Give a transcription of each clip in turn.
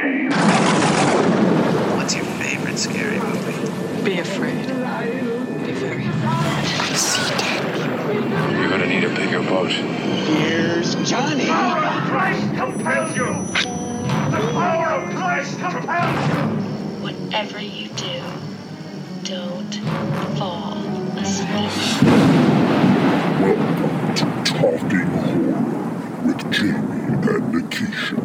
game. What's your favorite scary movie? Be afraid. Be very afraid. See dead people. You're gonna need a bigger boat. Here's Johnny. The power of Christ compels you! The power of Christ compels you! Whatever you do, don't fall asleep. Welcome to Talking Horror with Jamie and Nikisha.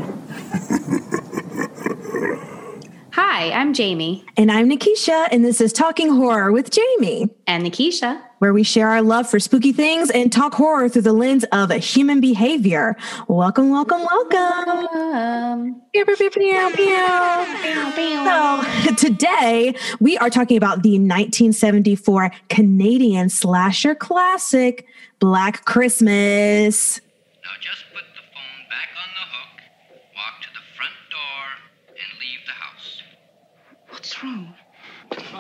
Hi, I'm Jamie And I'm Nikisha, and this is Talking Horror with Jamie, and Nikisha. where we share our love for spooky things and talk horror through the lens of human behavior. Welcome, welcome, welcome. So, today we are talking about the 1974 Canadian slasher classic, Black Christmas. Now just put the phone back on the hook, walk to the front door, and leave the house. What's wrong?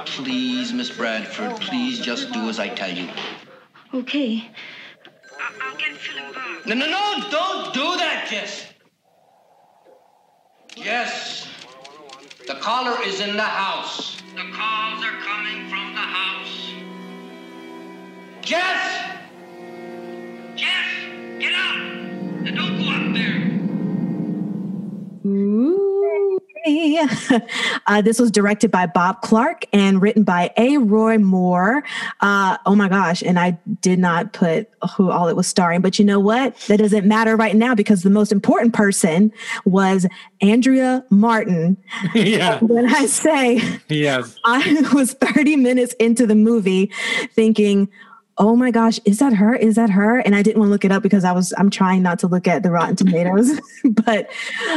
Please, Miss Bradford, please just do as I tell you. Okay. I- I'll get Phil involved. No, no, no, don't do that, Jess. Jess, the caller is in the house. The calls are coming from the house. Jess! Jess, get up! And don't go up there. Ooh. Uh, this was directed by Bob Clark and written by A. Roy Moore. Uh, oh my gosh. And I did not put who all it was starring, but you know what? That doesn't matter right now because the most important person was Andrea Martin. yeah. When I say Yes. I was 30 minutes into the movie thinking, oh my gosh, is that her? Is that her? And I didn't want to look it up because I was, I'm trying not to look at the Rotten Tomatoes. but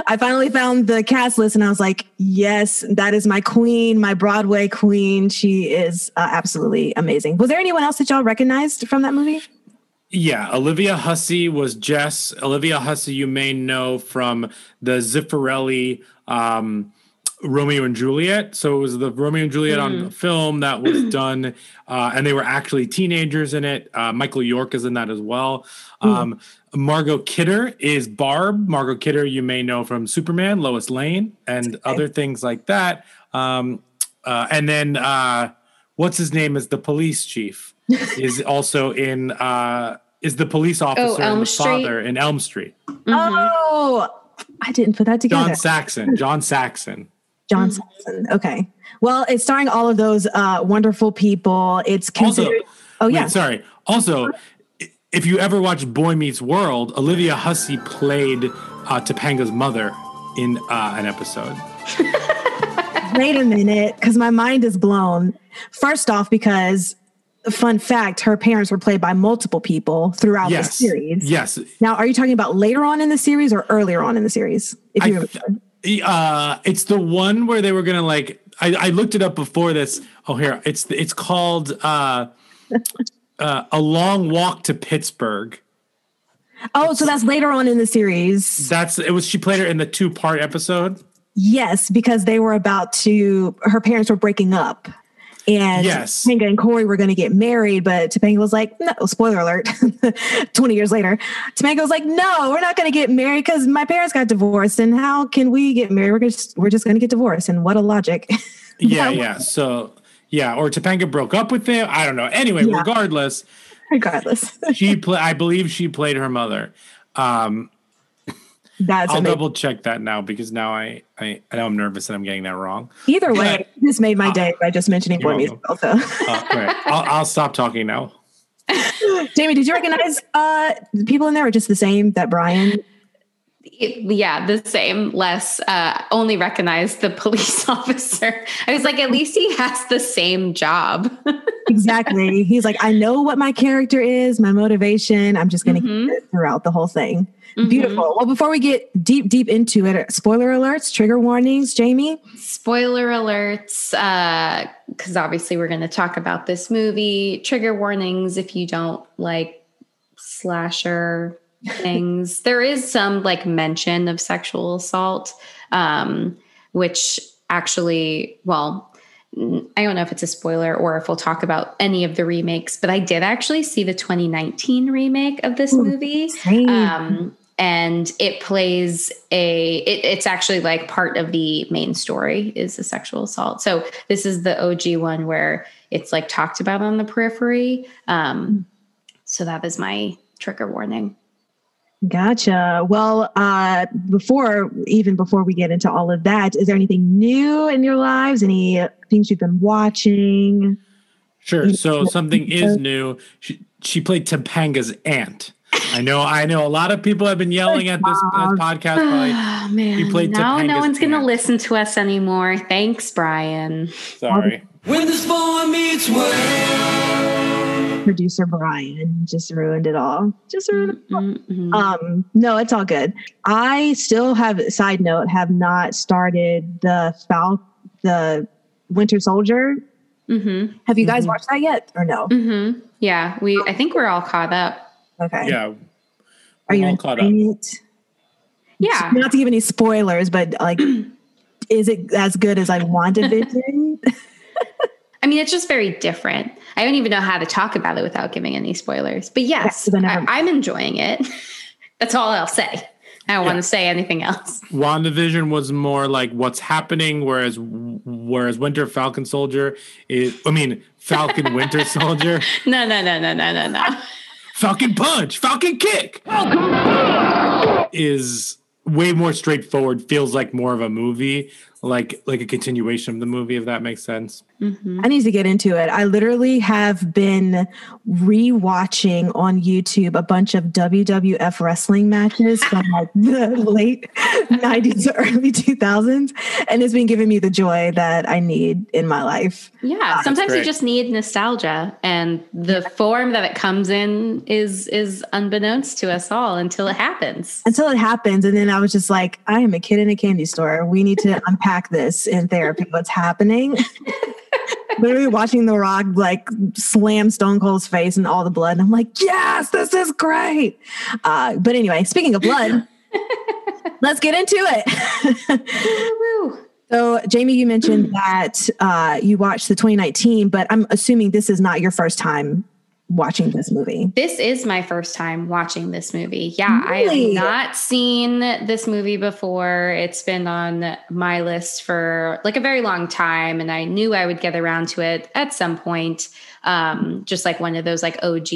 I finally found the cast list and I was like, yes, that is my queen, my Broadway queen. She is uh, absolutely amazing. Was there anyone else that y'all recognized from that movie? Yeah. Olivia Hussey was Jess. Olivia Hussey, you may know from the Zeffirelli um, Romeo and Juliet. So it was the Romeo and Juliet on the film that was done, uh, and they were actually teenagers in it. Uh, Michael York is in that as well. Um, Margot Kidder is Barb. Margot Kidder, you may know from Superman, Lois Lane, and other things like that. Um, uh, and then uh, what's his name is the police chief is also in uh, is the police officer and the Street? father in Elm Street. Oh, I didn't put that together. John Saxon. John Saxon. John Saxon. Okay. Well, it's starring all of those uh, wonderful people. It's Also, considered. oh, wait, yeah. sorry. Also, if you ever watch Boy Meets World, Olivia Hussey played uh, Topanga's mother in uh, an episode. Wait a minute, because my mind is blown. First off, because fun fact, her parents were played by multiple people throughout yes. the series. Yes. Now, are you talking about later on in the series or earlier on in the series? If you I- remember. Uh, it's the one where they were gonna like. I, I looked it up before this. Oh, here it's it's called uh, uh, a long walk to Pittsburgh. Oh, so that's later on in the series. That's it was. She played her in the two part episode. Yes, because they were about to. Her parents were breaking up, and Yes. Topanga and Corey were going to get married, but Topanga was like, "No." Spoiler alert. Twenty years later, Topanga was like, "No, we're not going to get married because my parents got divorced, and how can we get married? We're just we're just going to get divorced." And what a logic. Yeah, yeah. So yeah, or Topanga broke up with him. I don't know. Anyway, Yeah. regardless, Regardless, she play. I believe she played her mother. Um, that's I'll amazing. double check that now because now I, I I know I'm nervous that I'm getting that wrong. Either way, this made my day by just mentioning Boy Meets World. So. Uh, right, I'll, I'll stop talking now. Jamie, did you recognize uh, the people in there, or just the same that Brian? Yeah, the same. Less uh, only recognize the police officer. I was like, at least he has the same job. Exactly. He's like, I know what my character is, my motivation. I'm just going to Mhm. keep it throughout the whole thing. Mhm. Beautiful. Well, before we get deep, deep into it, spoiler alerts, trigger warnings, Jamie. Spoiler alerts, because obviously we're going to talk about this movie. Trigger warnings if you don't like slasher things. there is some like mention of sexual assault, um, which actually, well, I don't know if it's a spoiler or if we'll talk about any of the remakes, but I did actually see the 2019 remake of this Ooh, movie. Um, and it plays a it, it's actually like part of the main story is a sexual assault. So this is the og one where it's like talked about on the periphery. Um so that is my trigger warning Gotcha. Well, uh, before even before we get into all of that, is there anything new in your lives? Any things you've been watching? Sure. So something is new. She, she played Topanga's aunt. I know. I know. A lot of people have been yelling at this, this podcast. Probably. Oh man! He played no, Topanga's no one's gonna listen to us anymore. Thanks, Brian. Sorry. When this boy meets world. Producer Brian just ruined it all. Just ruined it all. Um, no, it's all good. I still have side note have not started the Fal the Winter Soldier. Mm-hmm. Have you guys watched that yet or no? Mm-hmm. Yeah, we. I think we're all caught up. Okay. Yeah. Are we're you all caught up. it? Yeah. Not to give any spoilers, but like, is it as good as like WandaVision? I mean, it's just very different. I don't even know how to talk about it without giving any spoilers. But yes, Yeah, I- um, I, I'm enjoying it. That's all I'll say. I don't want to say anything else. WandaVision was more like what's happening, whereas whereas Winter Falcon Soldier is. I mean, Falcon Winter Soldier, No, no, no, no, no, no, no. Falcon Punch, Falcon Kick, Falcon is way more straightforward. Feels like more of a movie, like like a continuation of the movie, if that makes sense. Mm-hmm. I need to get into it. I literally have been rewatching on YouTube a bunch of WWF wrestling matches from like the late 90s to early 2000s. And it's been giving me the joy that I need in my life. Yeah, sometimes you just need nostalgia, and the form that it comes in is is unbeknownst to us all until it happens. Until it happens. And then I was just like, I am a kid in a candy store. We need to unpack this in therapy. What's happening? literally watching The Rock like slam Stone Cold's face and all the blood. And I'm like, yes, this is great. Uh, but anyway, speaking of blood, let's get into it. So, Jamie, you mentioned that uh, you watched the 2019, but I'm assuming this is not your first time watching this movie. This is my first time watching this movie. Yeah, I have not seen this movie before. It's been on my list for like a very long time, and I knew I would get around to it at some point. Um, just like one of those like OG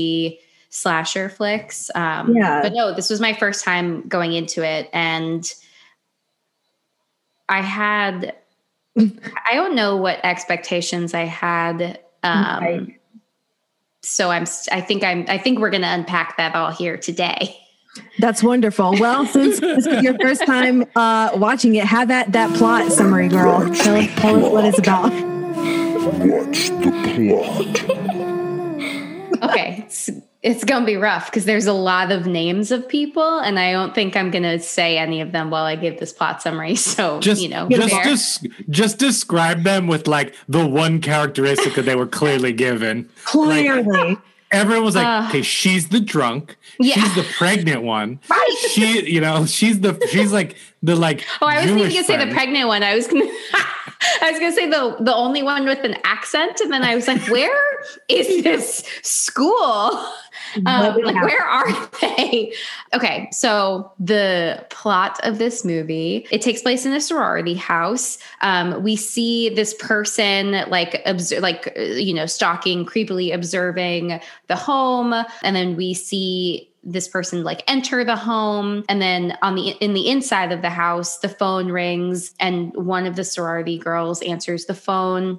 slasher flicks. Um, Yeah. But no, this was my first time going into it, and I had. I don't know what expectations I had. Um, Right. So I'm. I think I'm. I think we're going to unpack that all here today. That's wonderful. Well, since this is your first time uh, watching it, have that that plot summary, girl. Tell us, tell us what it's about. Watch the plot? Okay, it's, it's going to be rough because there's a lot of names of people, and I don't think I'm going to say any of them while I give this plot summary. So Just you know, just fair. just just describe them with like the one characteristic that they were clearly given. Clearly, Everyone was like, Uh, "Okay, she's the drunk. Yeah. She's the pregnant one. She, you know, she's the she's like the like." Oh, I was even Jewish gonna say the pregnant one. I was gonna, I was gonna say the the only one with an accent, and then I was like, where is this school? Um, like, where are they? Okay, so the plot of this movie it takes place in a sorority house. Um, we see this person like like uh, you know, stalking, creepily observing the home, and then we see this person like enter the home and then on the in the inside of the house the phone rings and one of the sorority girls answers the phone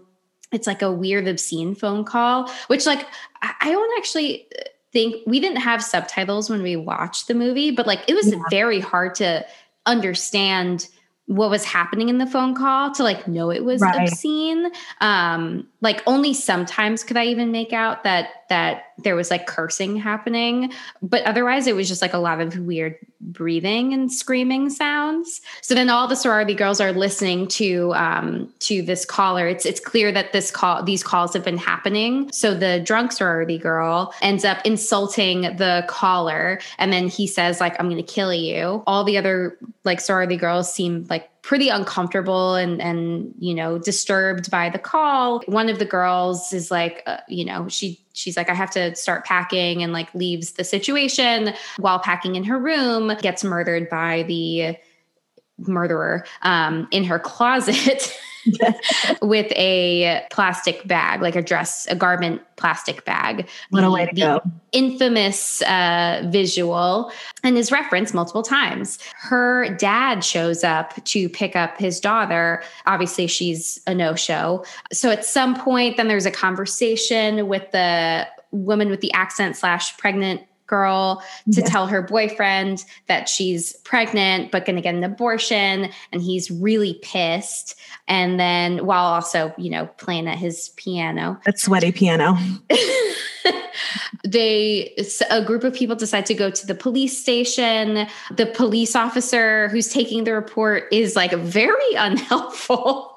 it's like a weird obscene phone call which like I don't actually think we didn't have subtitles when we watched the movie but like it was Yeah. very hard to understand what was happening in the phone call to like know it was Right. obscene um like only sometimes could i even make out that that there was like cursing happening but otherwise it was just like a lot of weird breathing and screaming sounds. So then all the sorority girls are listening to um to this caller. It's it's clear that this call these calls have been happening. So the drunk sorority girl ends up insulting the caller and then he says like i'm gonna kill you. All the other like sorority girls seem like pretty uncomfortable and and you know disturbed by the call. One of the girls is like uh, you know she she's like, I have to start packing and like leaves the situation while packing in her room, gets murdered by the murderer um, in her closet. with a plastic bag, like a dress, a garment plastic bag. What the, a way to go. Infamous uh, visual and is referenced multiple times. Her dad shows up to pick up his daughter. Obviously, she's a no show. So at some point, then there's a conversation with the woman with the accent slash pregnant girl to Yes. tell her boyfriend that she's pregnant but going to get an abortion and he's really pissed and then while also you know playing at his piano That sweaty piano. they a group of people decide to go to the police station the police officer who's taking the report is like very unhelpful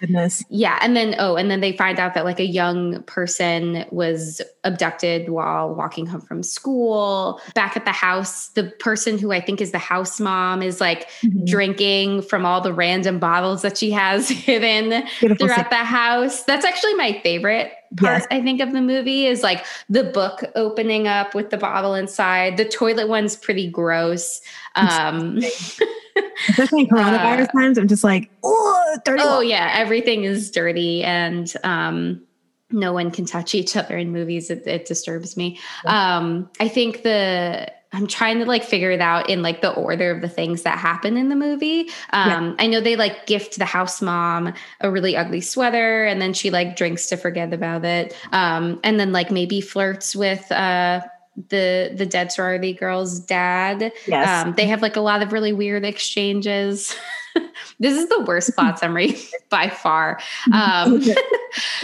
Goodness. yeah and then oh and then they find out that like a young person was abducted while walking home from school back at the house the person who i think is the house mom is like Mhm. drinking from all the random bottles that she has hidden Beautiful throughout scene. the house that's actually my favorite part Yes. i think of the movie is like the book opening up with the bottle inside the toilet one's pretty gross um Especially in coronavirus times, I'm just like, oh, dirty. Oh water." yeah, everything is dirty and um no one can touch each other in movies. It, it disturbs me. Um I think the I'm trying to like figure it out in like the order of the things that happen in the movie. Um I know they like gift the house mom a really ugly sweater and then she like drinks to forget about it. Um and then like maybe flirts with uh the the dead sorority girl's dad. Yes. Um, they have like a lot of really weird exchanges. this is the worst plot summary by far. Um,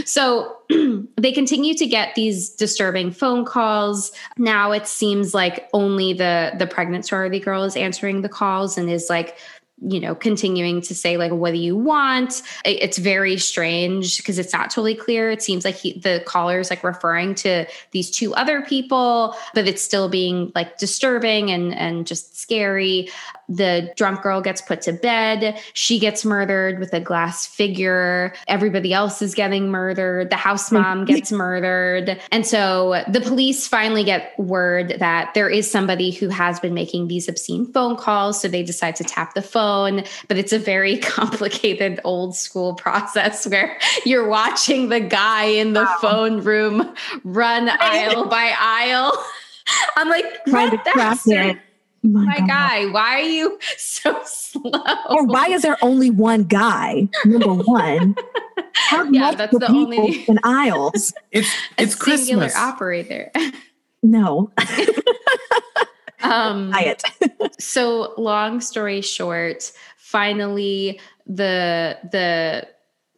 so they continue to get these disturbing phone calls. Now it seems like only the the pregnant sorority girl is answering the calls and is like you know continuing to say like what do you want? It- it's very strange because it's not totally clear. It seems like he, the caller is like referring to these two other people but it's still being like disturbing and and just scary. The drunk girl gets put to bed. She gets murdered with a glass figure. Everybody else is getting murdered. The house mm-hmm. mom gets murdered. And so the police finally get word that there is somebody who has been making these obscene phone calls so they decide to tap the phone but it's a very complicated old school process where you're watching the guy in the phone room run aisle by aisle i'm like Trying to what the craft sir- it. My, my guy why are you so slow Or why is there only one guy? Number one. Have Yeah, that's multiple the only- people in aisles. It's A it's singular Christmas. operator No. Um it. so long story short finally the the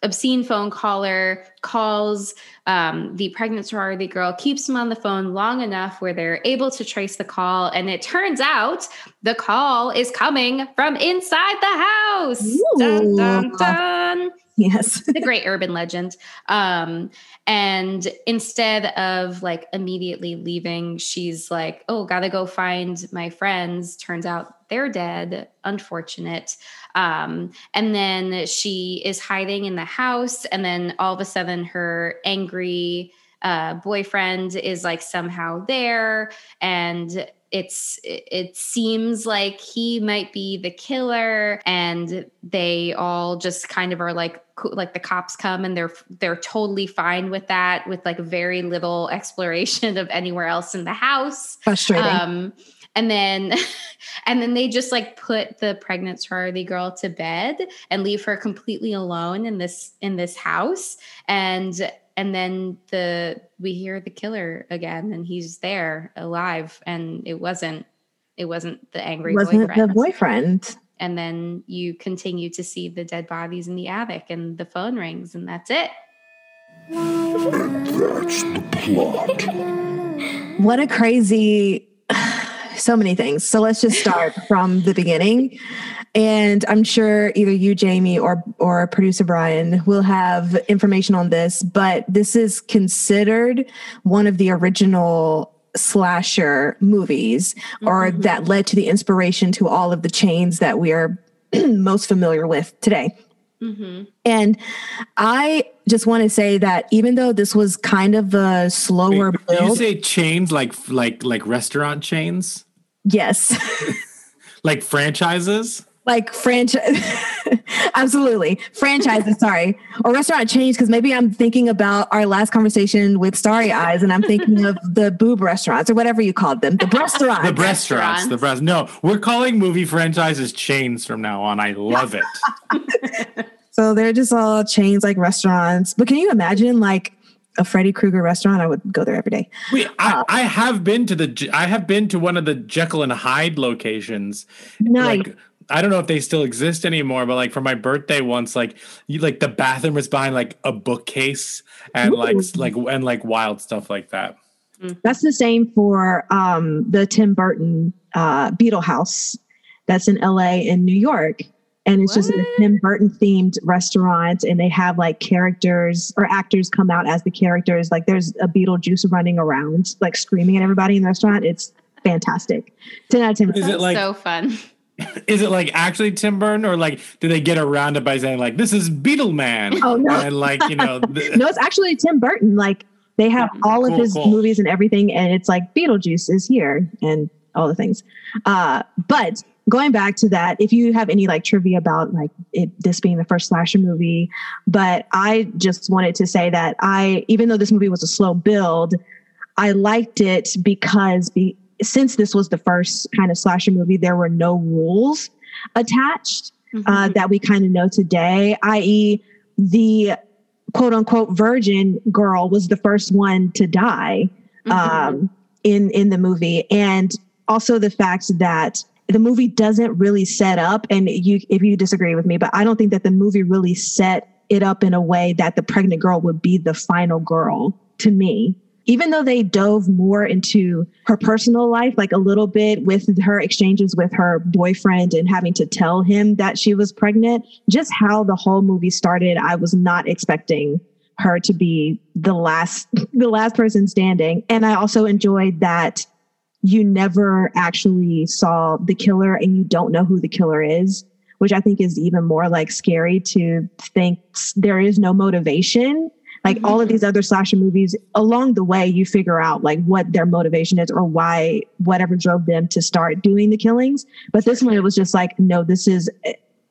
obscene phone caller calls um, the pregnant sorority girl keeps them on the phone long enough where they're able to trace the call and it turns out the call is coming from inside the house dun, dun, dun yes. the great urban legend. Um, and instead of like immediately leaving, she's like, "Oh, gotta go find my friends." Turns out they're dead. Unfortunate. Um, and then she is hiding in the house, and then all of a sudden, her angry uh, boyfriend is like somehow there, and it's it, seems like he might be the killer and they all just kind of are like like the cops come and they're they're totally fine with that with like very little exploration of anywhere else in the house Frustrating. um and then and then they just like put the pregnant sorority girl to bed and leave her completely alone in this in this house and and then the we hear the killer again and he's there alive and it wasn't it wasn't the angry Wasn't boyfriend the boyfriend. and then you continue to see the dead bodies in the attic and the phone rings and that's it And that's the plot. What a crazy so many things. So let's just start from the beginning. And I'm sure either you, Jamie, or or producer Brian will have information on this, but this is considered one of the original slasher movies or that led to the inspiration to all of the chains that we are most familiar with today. Mm-hmm. And I just want to say that even though this was kind of a slower Wait, do you build, say chains like like like restaurant chains, yes, like franchises? like franchise, absolutely franchises. sorry, or restaurant chains because maybe I'm thinking about our last conversation with Starry Eyes, and I'm thinking of the boob restaurants or whatever you called them, the restaurants. The restaurants, the breast. No, we're calling movie franchises chains from now on. I love it. So they're just all chains like restaurants. But can you imagine like a Freddy Krueger restaurant? I would go there every day. Wait, I, I have been to the I have been to one of the Jekyll and Hyde locations. Nice. Like I don't know if they still exist anymore, but like for my birthday once, like you like the bathroom was behind like a bookcase and like like and like wild stuff like that. That's the same for um, the Tim Burton uh, Beetle House that's in LA and New York. And it's just a Tim Burton themed restaurant, and they have like characters or actors come out as the characters. Like there's a Beetlejuice running around, like screaming at everybody in the restaurant. It's fantastic. 10 out of 10. Is it like so fun. is it like actually Tim Burton or like do they get around it by saying like this is Beetle Man? Oh, no. And like, you know, th- no, it's actually Tim Burton. Like they have all of Cool, his cool. movies and everything, and it's like Beetlejuice is here and all the things. Uh, but going back to that, if you have any like trivia about like it this being the first slasher movie, but I just wanted to say that I, even though this movie was a slow build, I liked it because be, since this was the first kind of slasher movie, there were no rules attached uh, that we kind of know today, i.e., the quote unquote virgin girl was the first one to die um, in in the movie, and also the fact that the movie doesn't really set up, and you if you disagree with me, but I don't think that the movie really set it up in a way that the pregnant girl would be the final girl to me even though they dove more into her personal life, like a little bit with her exchanges with her boyfriend and having to tell him that she was pregnant, just how the whole movie started, I was not expecting her to be the last the last person standing. And I also enjoyed that you never actually saw the killer and you don't know who the killer is, which I think is even more like scary to think there is no motivation. Like all of mm-hmm. these other slasher movies along the way you figure out like what their motivation is or why whatever drove them to start doing the killings. But this one it was just like no this is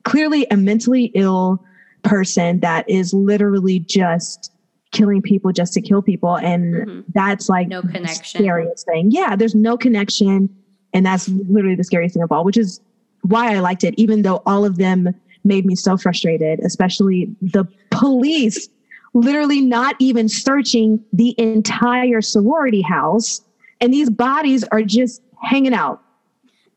clearly a mentally ill person that is literally just killing people just to kill people and Mhm. that's like No the connection. scariest thing. Yeah there's no connection and that's literally the scariest thing of all which is why i liked it even though all of them made me so frustrated especially the police literally not even searching the entire sorority house and these bodies are just hanging out.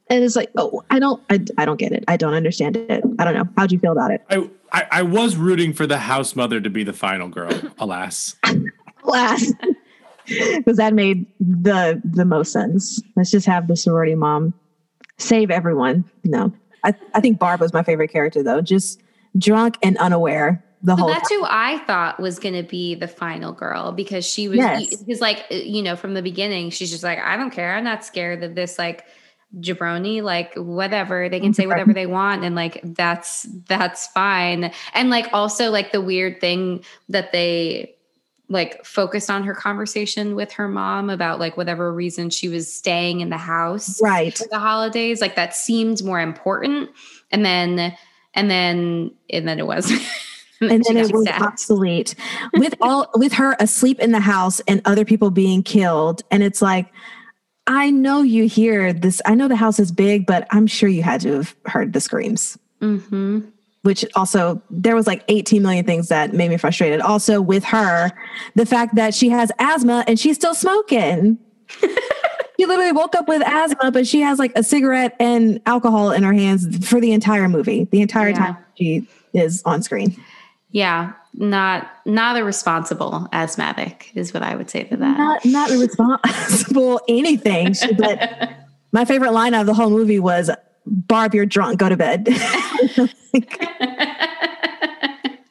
And it's like oh i don't i, I don't get it. I don't understand it. I don't know. How'd you feel about it? I, I I was rooting for the house mother to be the final girl, alas. class because that made the the most sense let's just have the sorority mom save everyone no i, I think barb was my favorite character though just drunk and unaware the So whole that's who I thought was going to be the final girl because she was, Yes. because like, you know, from the beginning, she's just like, I don't care. I'm not scared of this, like, jabroni, like, whatever. They can say whatever they want. And like, that's, that's fine. And like, also, like, the weird thing that they, like focused on her conversation with her mom about like whatever reason she was staying in the house right for the holidays like that seemed more important and then and then and then it was and then it was obsolete with all with her asleep in the house and other people being killed and it's like i know you hear this i know the house is big but i'm sure you had to have heard the screams. Mm-hmm. which also there was like 18 million things that made me frustrated. Also with her the fact that she has asthma and she's still smoking. She literally woke up with asthma but she has like a cigarette and alcohol in her hands for the entire movie. The entire Yeah. time she is on screen. Yeah not not a responsible asthmatic is what i would say to that. Not not responsible anything. She- but my favorite line out of the whole movie was barb you're drunk. Go to bed.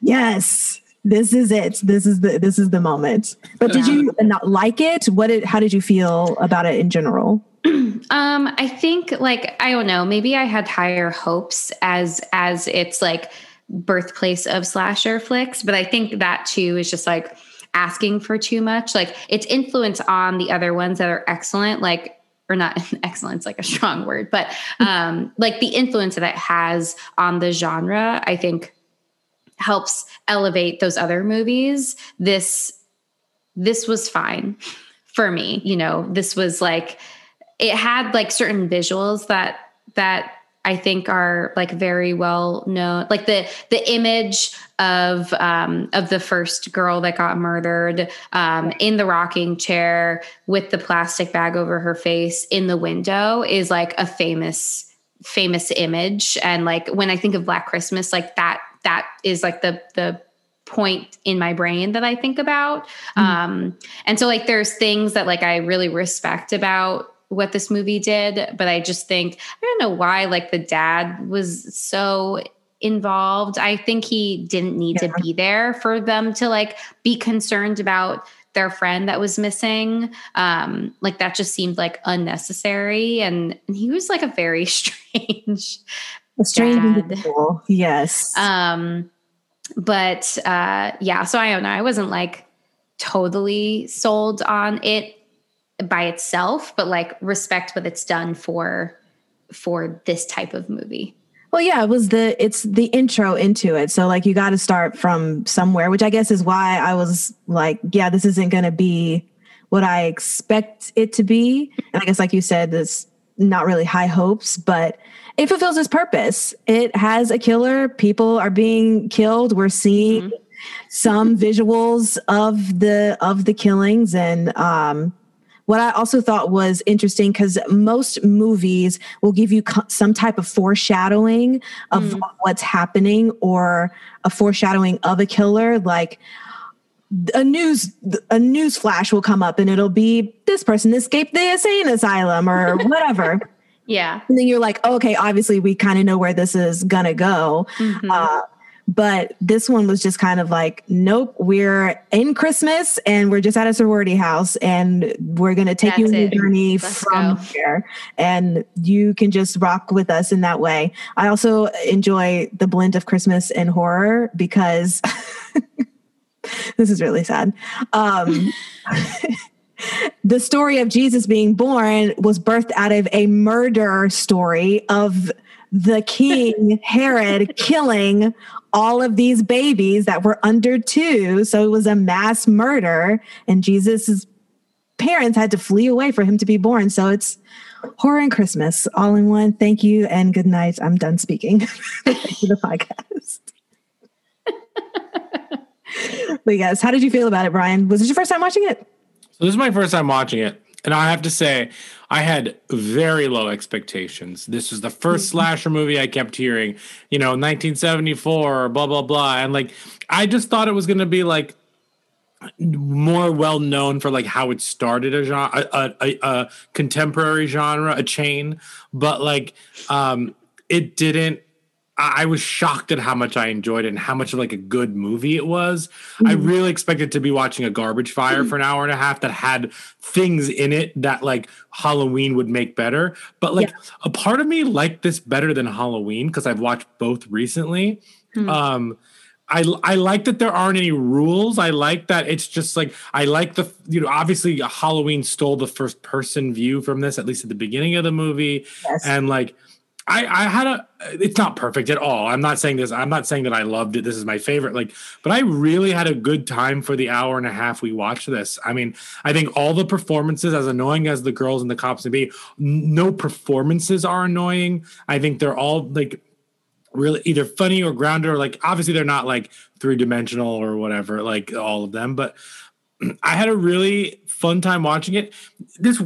Yes. This is it. This is the this is the moment. But did you not like it? What did how did you feel about it in general? Um, I think like I don't know, maybe I had higher hopes as as it's like birthplace of slasher flicks, but I think that too is just like asking for too much. Like its influence on the other ones that are excellent, like or not excellence like a strong word, but um like the influence that it has on the genre, I think helps elevate those other movies. This this was fine for me, you know. This was like it had like certain visuals that that I think are like very well known. Like the the image of um, of the first girl that got murdered um, in the rocking chair with the plastic bag over her face in the window is like a famous famous image. And like when I think of Black Christmas, like that that is like the the point in my brain that I think about. Mm-hmm. Um, and so like there's things that like I really respect about what this movie did, but I just think I don't know why like the dad was so involved. I think he didn't need yeah. to be there for them to like be concerned about their friend that was missing. Um, like that just seemed like unnecessary. And, and he was like a very strange, a strange individual. Yes. Um, but uh, yeah, so I don't know. I wasn't like totally sold on it by itself, but like respect what it's done for for this type of movie. Well, yeah, it was the it's the intro into it. So like you got to start from somewhere, which I guess is why I was like, yeah, this isn't going to be what I expect it to be. And I guess like you said, this not really high hopes, but it fulfills its purpose. It has a killer. People are being killed. We're seeing mm-hmm. some visuals of the of the killings and um what I also thought was interesting because most movies will give you co- some type of foreshadowing of mm. what's happening or a foreshadowing of a killer, like a news a news flash will come up and it'll be this person escaped the insane asylum or whatever. yeah, and then you're like, oh, okay, obviously we kind of know where this is gonna go. Mm-hmm. Uh, but this one was just kind of like, nope, we're in Christmas and we're just at a sorority house and we're going to take That's you on a journey Let's from go. here. And you can just rock with us in that way. I also enjoy the blend of Christmas and horror because this is really sad. Um, the story of Jesus being born was birthed out of a murder story of the king Herod killing all of these babies that were under two. So it was a mass murder, and Jesus's parents had to flee away for him to be born. So it's horror and Christmas all in one. Thank you and good night. I'm done speaking. You the podcast. but yes, how did you feel about it, Brian? Was this your first time watching it? So this is my first time watching it. And I have to say, I had very low expectations. This was the 1st mm-hmm. slasher movie I kept hearing, you know, 1974 blah blah blah, and like I just thought it was going to be like more well known for like how it started a genre, a, a, a contemporary genre, a chain, but like um, it didn't I was shocked at how much I enjoyed it and how much of like a good movie it was. Mm-hmm. I really expected to be watching a garbage fire mm-hmm. for an hour and a half that had things in it that like Halloween would make better. But like yeah. a part of me liked this better than Halloween because I've watched both recently. Mm-hmm. Um I I like that there aren't any rules. I like that it's just like I like the you know obviously Halloween stole the first person view from this at least at the beginning of the movie yes. and like I, I had a it's not perfect at all. I'm not saying this. I'm not saying that I loved it. This is my favorite. Like, but I really had a good time for the hour and a half we watched this. I mean, I think all the performances, as annoying as the girls and the cops can be, no performances are annoying. I think they're all like really either funny or grounded or like obviously they're not like three dimensional or whatever, like all of them. But I had a really fun time watching it. This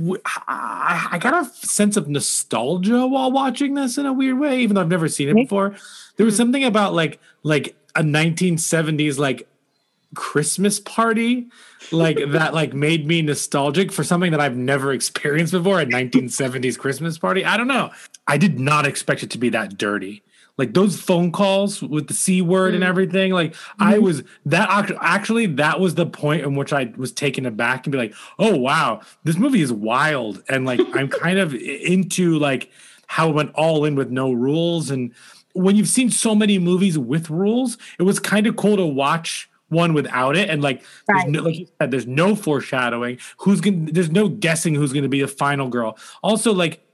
I, got a sense of nostalgia while watching this in a weird way, even though I've never seen it before. There was hmm. something about like like a 1970s like Christmas party like that like made me nostalgic for something that I've never experienced before a 1970s Christmas party. I don't know. I did not expect it to be that dirty like those phone calls with the c word mm. and everything like mm-hmm. i was that actually that was the point in which i was taken aback and be like oh wow this movie is wild and like i'm kind of into like how it went all in with no rules and when you've seen so many movies with rules, it was kind of cool to watch one without it. And like, Right. there's no, like you said, there's no foreshadowing. Who's gonna? There's no guessing who's gonna be the final girl. Also, like,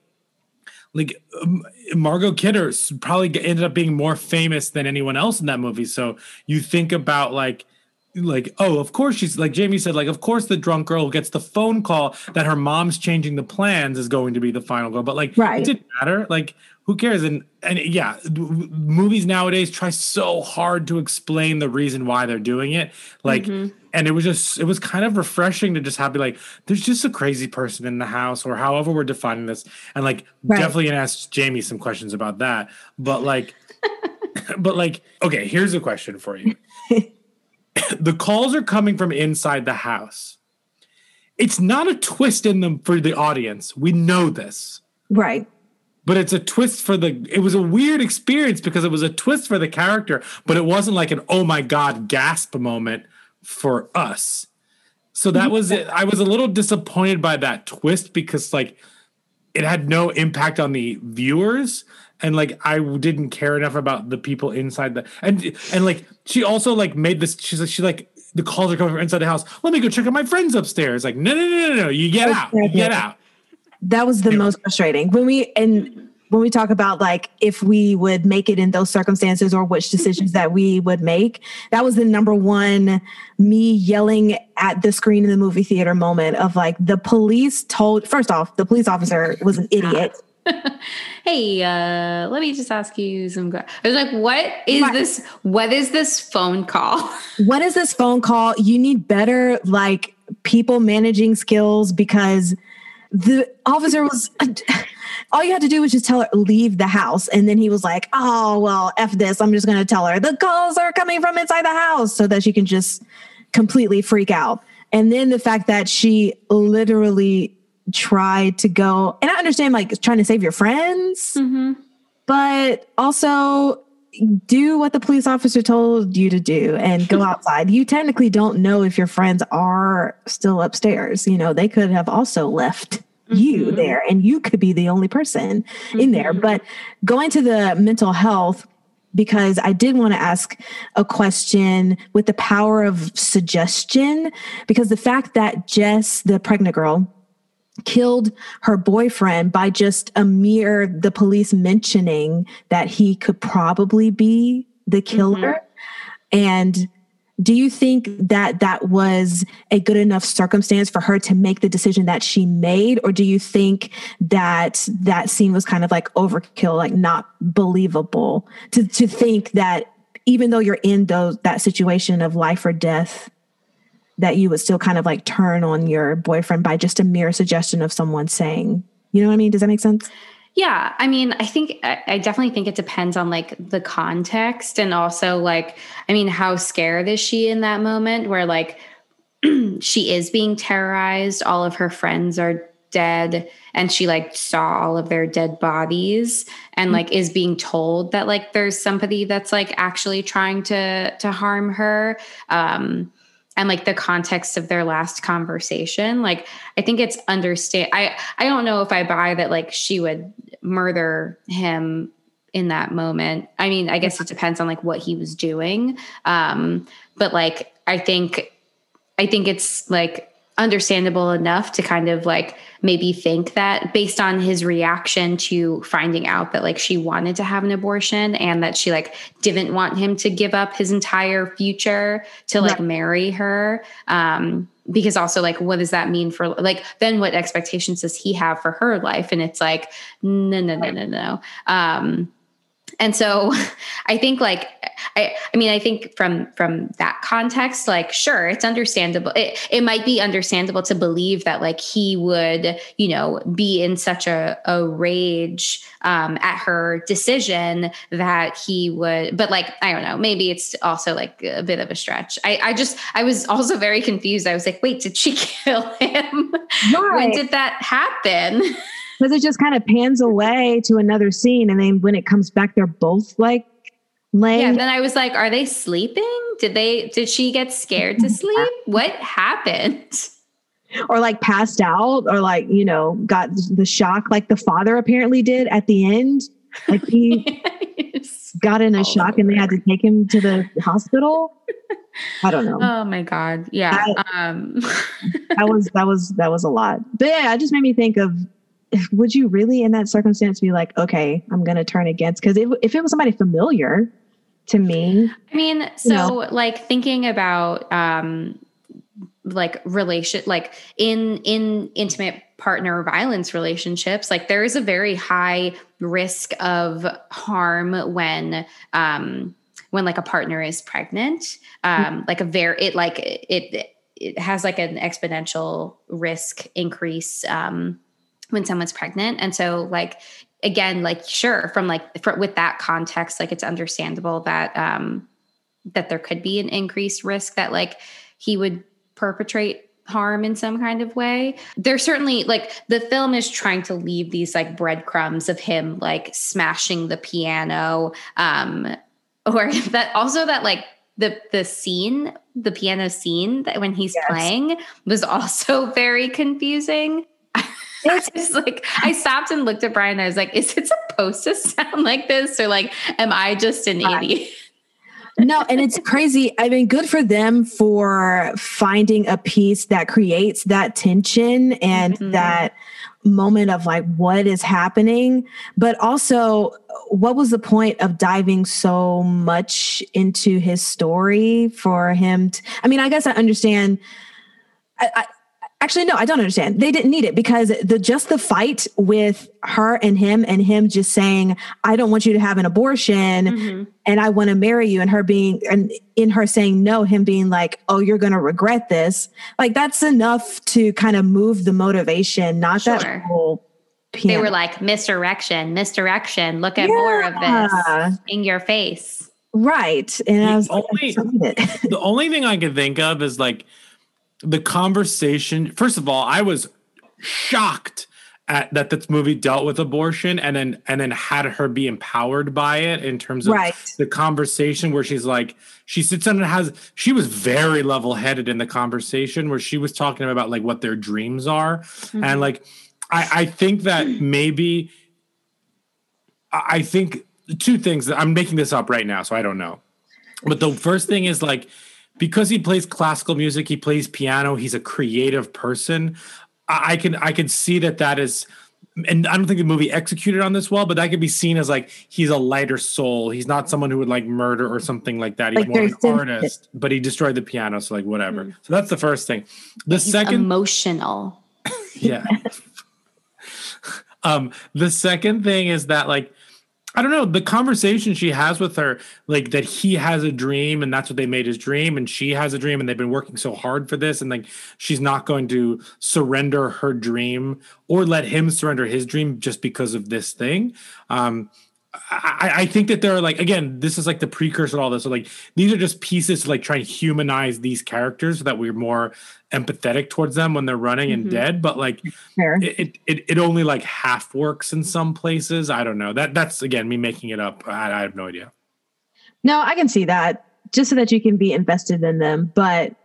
like um, Margot Kidder probably ended up being more famous than anyone else in that movie. So you think about like. Like, oh, of course she's like Jamie said, like, of course the drunk girl gets the phone call that her mom's changing the plans is going to be the final girl. But like, Right. it didn't matter. Like, who cares? And and yeah, movies nowadays try so hard to explain the reason why they're doing it. Like, mm-hmm. and it was just it was kind of refreshing to just have be like, there's just a crazy person in the house, or however we're defining this. And like, Right. definitely gonna ask Jamie some questions about that. But like, but like, okay, here's a question for you. the calls are coming from inside the house. It's not a twist in them for the audience. We know this Right. but it's a twist for the it was a weird experience because it was a twist for the character but it wasn't like an oh my god gasp moment for us so that was it i was a little disappointed by that twist because like it had no impact on the viewers and like i didn't care enough about the people inside the and and like she also like made this she's like she like the calls are coming from inside the house. Let me go check on my friends upstairs. Like no no no no no you get out. You get out. That was the most frustrating. When we and when we talk about like if we would make it in those circumstances or which decisions that we would make. That was the number one me yelling at the screen in the movie theater moment of like the police told first off the police officer was an idiot. Hey, uh, let me just ask you some. que- I was like, what is Right. this? What is this phone call? what is this phone call? You need better like people managing skills because the officer was all you had to do was just tell her leave the house and then he was like oh well f this i'm just going to tell her the calls are coming from inside the house so that she can just completely freak out and then the fact that she literally tried to go and i understand like trying to save your friends mm-hmm. but also do what the police officer told you to do and go outside. You technically don't know if your friends are still upstairs. You know, they could have also left you mm-hmm. there and you could be the only person in there. Mm-hmm. But going to the mental health, because I did want to ask a question with the power of suggestion, because the fact that Jess, the pregnant girl, killed her boyfriend by just a mere the police mentioning that he could probably be the killer. Mm-hmm. And do you think that that was a good enough circumstance for her to make the decision that she made? Or do you think that that scene was kind of like overkill like not believable to to think that even though you're in those that situation of life or death that you would still kind of like turn on your boyfriend by just a mere suggestion of someone saying, you know what I mean? Does that make sense? Yeah, I mean, I think I definitely think it depends on like the context and also like, I mean, how scared is she in that moment where like she is being terrorized, all of her friends are dead and she like saw all of their dead bodies and like is being told that like there's somebody that's like actually trying to to harm her um and like the context of their last conversation like i think it's understand i i don't know if i buy that like she would murder him in that moment. I mean i guess it depends on like what he was doing. Um but like i think i think it's like understandable enough to kind of like maybe think that based on his reaction to finding out that like she wanted to have an abortion and that she like didn't want him to give up his entire future to like Right. marry her um because also like what does that mean for like then what expectations does he have for her life? And it's like no no no no no. Um and so i think like i i mean i think from from that context like sure it's understandable. It, it might be understandable to believe that like he would you know be in such a, a rage um, at her decision that he would but like i don't know maybe it's also like a bit of a stretch. I i just i was also very confused. I was like wait did she kill him? When did that happen Because it just kind of pans away to another scene. And then when it comes back, they're both like laying. Yeah, then I was like, are they sleeping? Did they did she get scared to sleep? What happened? or like passed out or like, you know, got the shock like the father apparently did at the end. Like he got in a shock and they had to take him to the hospital. I don't know. Oh my god. Yeah. um that was that was that was a lot. But yeah, it just made me think of would you really in that circumstance be like, okay, I'm gonna turn against because if, if it was somebody familiar to me. I mean, so you know, like thinking about um like relation like in in intimate partner violence relationships like there is a very high risk of harm when um when like a partner is pregnant um mm-hmm. like a very it like it it has like an exponential risk increase um when someone's pregnant and so like again like sure from like for, with that context like it's understandable that um that there could be an increased risk that like he would perpetrate harm in some kind of way. There's certainly like the film is trying to leave these like breadcrumbs of him like smashing the piano um or that also that like the the scene, the piano scene that when he's yes. playing was also very confusing. It's just like I stopped and looked at Brian. I was like, "Is it supposed to sound like this, or like, am I just an idiot?" no, and it's crazy. I mean, good for them for finding a piece that creates that tension and mm-hmm. that moment of like what is happening, but also what was the point of diving so much into his story for him? To, I mean, I guess I understand. I, I, Actually, no, I don't understand. They didn't need it because the just the fight with her and him and him just saying, I don't want you to have an abortion mm-hmm. and I want to marry you, and her being and in her saying no, him being like, Oh, you're gonna regret this. Like that's enough to kind of move the motivation, not sure. that whole piano. They were like, misdirection, misdirection, look at yeah. more of this in your face. Right. And the I was only, like, the only thing I could think of is like the conversation first of all i was shocked at that this movie dealt with abortion and then and then had her be empowered by it in terms of right. the conversation where she's like she sits down and has she was very level headed in the conversation where she was talking about like what their dreams are mm-hmm. and like i i think that maybe i think two things that i'm making this up right now so i don't know but the first thing is like because he plays classical music, he plays piano, he's a creative person. I can I can see that that is and I don't think the movie executed on this well, but that could be seen as like he's a lighter soul. He's not someone who would like murder or something like that. He's like more an artist, but he destroyed the piano, so like whatever. Mm. So that's the first thing. The he's second emotional. yeah. um the second thing is that like I don't know the conversation she has with her, like that he has a dream and that's what they made his dream, and she has a dream and they've been working so hard for this, and like she's not going to surrender her dream or let him surrender his dream just because of this thing. Um, I, I, think that they're like again, this is like the precursor to all this. So like these are just pieces to like try and humanize these characters so that we're more empathetic towards them when they're running mm-hmm. and dead. But like it, it it only like half works in some places. I don't know. That that's again me making it up. I, I have no idea. No, I can see that just so that you can be invested in them. But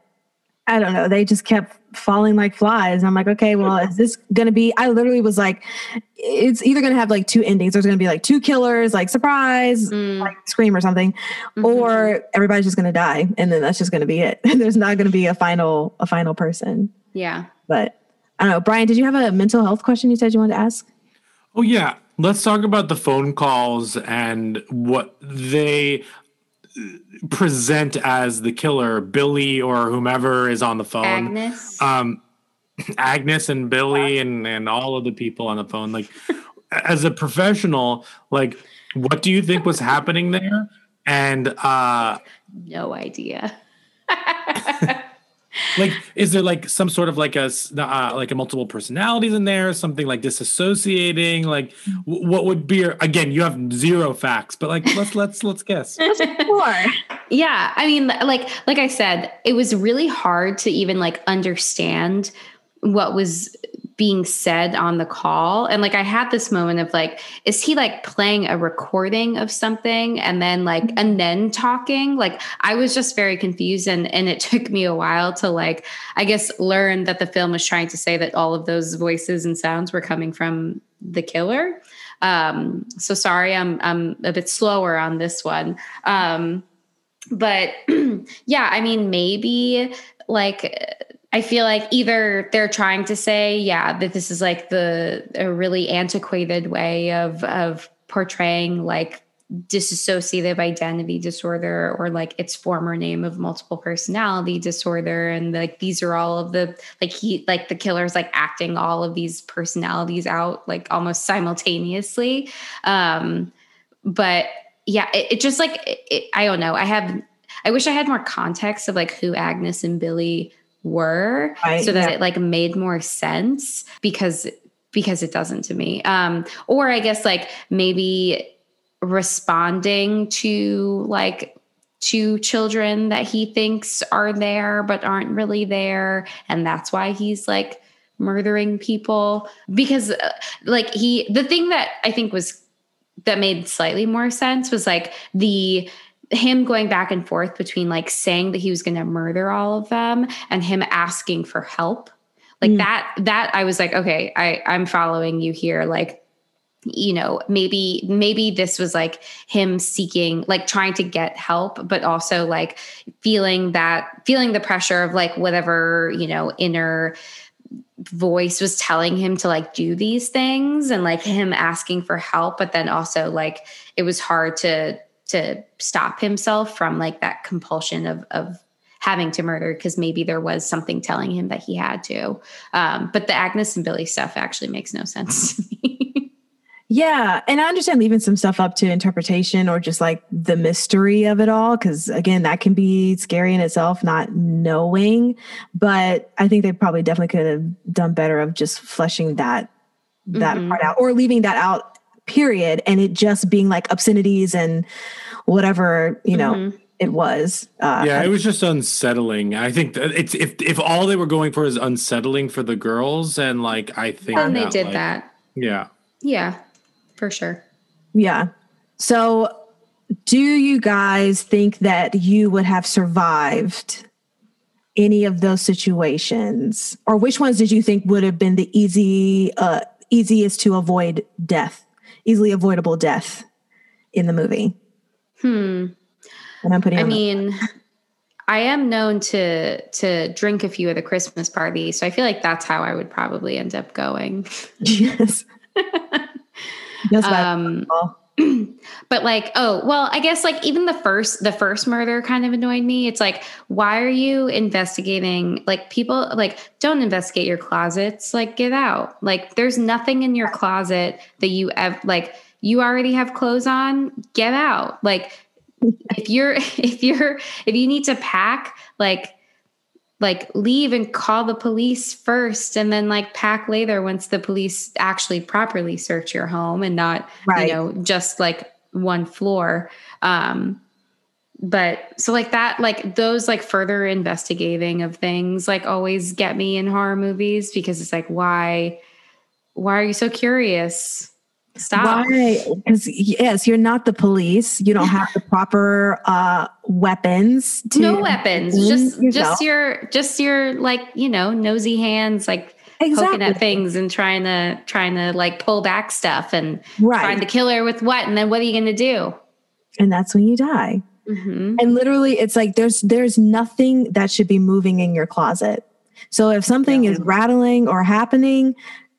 I don't know. They just kept falling like flies. I'm like, okay, well, is this going to be? I literally was like, it's either going to have like two endings. There's going to be like two killers, like surprise, mm. like scream or something, mm-hmm. or everybody's just going to die, and then that's just going to be it. There's not going to be a final, a final person. Yeah. But I don't know, Brian. Did you have a mental health question you said you wanted to ask? Oh yeah. Let's talk about the phone calls and what they present as the killer, Billy or whomever is on the phone. Agnes. Um, Agnes and Billy and, and all of the people on the phone. Like, as a professional, like, what do you think was happening there? And uh, no idea. like is there like some sort of like a uh, like a multiple personalities in there something like disassociating like w- what would be your, again you have zero facts but like let's let's let's guess sure. yeah i mean like like i said it was really hard to even like understand what was being said on the call and like i had this moment of like is he like playing a recording of something and then like mm-hmm. and then talking like i was just very confused and and it took me a while to like i guess learn that the film was trying to say that all of those voices and sounds were coming from the killer Um, so sorry, I'm I'm a bit slower on this one. Um, but yeah, I mean, maybe like I feel like either they're trying to say, yeah, that this is like the a really antiquated way of of portraying like dissociative identity disorder or like its former name of multiple personality disorder. And like these are all of the like he like the killer's like acting all of these personalities out like almost simultaneously. Um but yeah it, it just like it, i don't know. I have i wish i had more context of like who agnes and billy were right, so that yeah. it like made more sense because because it doesn't to me um or i guess like maybe responding to like two children that he thinks are there but aren't really there and that's why he's like murdering people because uh, like he the thing that i think was that made slightly more sense was like the him going back and forth between like saying that he was going to murder all of them and him asking for help like mm. that that i was like okay i i'm following you here like you know maybe maybe this was like him seeking like trying to get help but also like feeling that feeling the pressure of like whatever you know inner voice was telling him to like do these things and like him asking for help but then also like it was hard to to stop himself from like that compulsion of of having to murder because maybe there was something telling him that he had to um, but the agnes and billy stuff actually makes no sense to me Yeah. And I understand leaving some stuff up to interpretation or just like the mystery of it all. Cause again, that can be scary in itself, not knowing. But I think they probably definitely could have done better of just fleshing that that mm-hmm. part out or leaving that out, period. And it just being like obscenities and whatever, you know. Mm-hmm it was. Uh, yeah, it was just unsettling. I think that it's if if all they were going for is unsettling for the girls, and like I think, and they did like, that. Yeah. Yeah for sure. Yeah. So, do you guys think that you would have survived any of those situations, or which ones did you think would have been the easy, uh, easiest to avoid death, easily avoidable death in the movie? Hmm. And I'm putting. I mean. I am known to to drink a few at the Christmas party, so I feel like that's how I would probably end up going. Yes. um, but like oh well i guess like even the first the first murder kind of annoyed me it's like why are you investigating like people like don't investigate your closets like get out like there's nothing in your closet that you have like you already have clothes on get out. Like if you're if you're if you need to pack like like leave and call the police first and then like pack later once the police actually properly search your home and not right. you know just like one floor. Um but so like that like those like further investigating of things like always get me in horror movies because it's like why why are you so curious Stop. Why? Because yes, you're not the police. You don't have the proper uh, weapons. no weapons. Just yourself. just your just your like you know nosy hands like exactly. poking at things and trying to trying to like pull back stuff and right. trying to kill her with what? And then what are you going to do? And that's when you die. Mm-hmm. And literally, it's like there's there's nothing that should be moving in your closet. So if something yeah. is rattling or happening,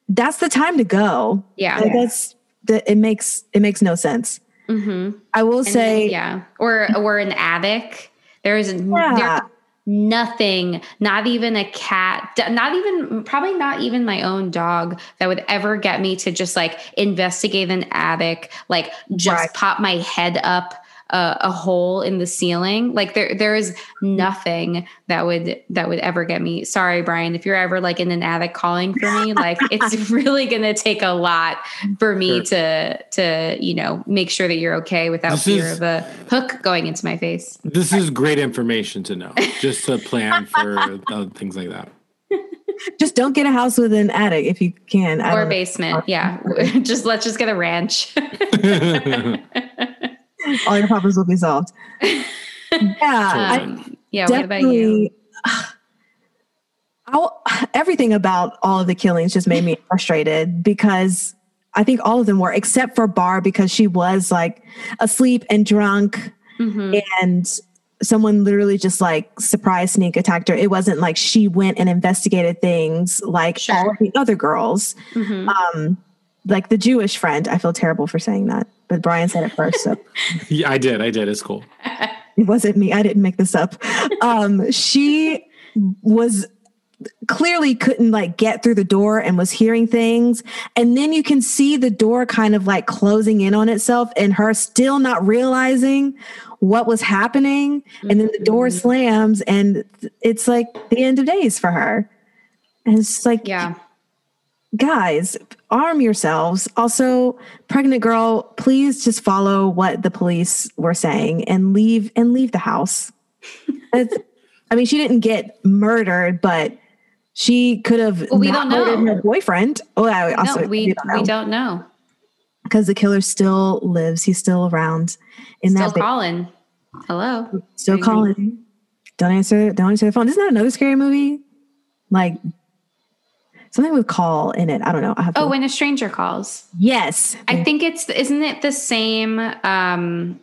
that's the time to go. Yeah, like that's that it makes it makes no sense. Mm-hmm. I will and say, yeah, or or an attic. There is yeah. there's nothing, not even a cat, not even probably not even my own dog that would ever get me to just like investigate an attic, like just right. pop my head up a, a, hole in the ceiling. Like there, there is nothing that would that would ever get me. Sorry, Brian, if you're ever like in an attic calling for me, like it's really gonna take a lot for me sure. to to you know make sure that you're okay without this fear is, of a hook going into my face. This is great information to know, just to plan for uh, things like that. Just don't get a house with an attic if you can. Or basement. Yeah. just let's just get a ranch all your problems will be solved. Yeah. Um, yeah. What about you? I'll, everything about all of the killings just made me frustrated because I think all of them were, except for Barb because she was like asleep and drunk, Mhm. and someone literally just like surprise sneak attacked her. It wasn't like she went and investigated things like all of the other girls. Mhm. Um, like the Jewish friend. I feel terrible for saying that, but Brian said it first, so Yeah, I did. I did. It's cool. it wasn't me. I didn't make this up. Um, she was clearly couldn't like get through the door and was hearing things. And then you can see the door kind of like closing in on itself and her still not realizing what was happening. And then the door slams and it's like the end of days for her. And it's like, yeah. guys, arm yourselves. Also, pregnant girl, please just follow what the police were saying and leave and leave the house. I mean, she didn't get murdered, but she could have Well, we don't know. murdered her boyfriend. Oh, I also no, we we don't know. because the killer still lives. He's still around in Still that. ba- calling. Hello. Still calling. Don't answer. Don't answer the phone. Isn't that another scary movie? Like something with call in it. I don't know. I have to Oh, when a stranger calls. Yes. I think it's isn't it the same um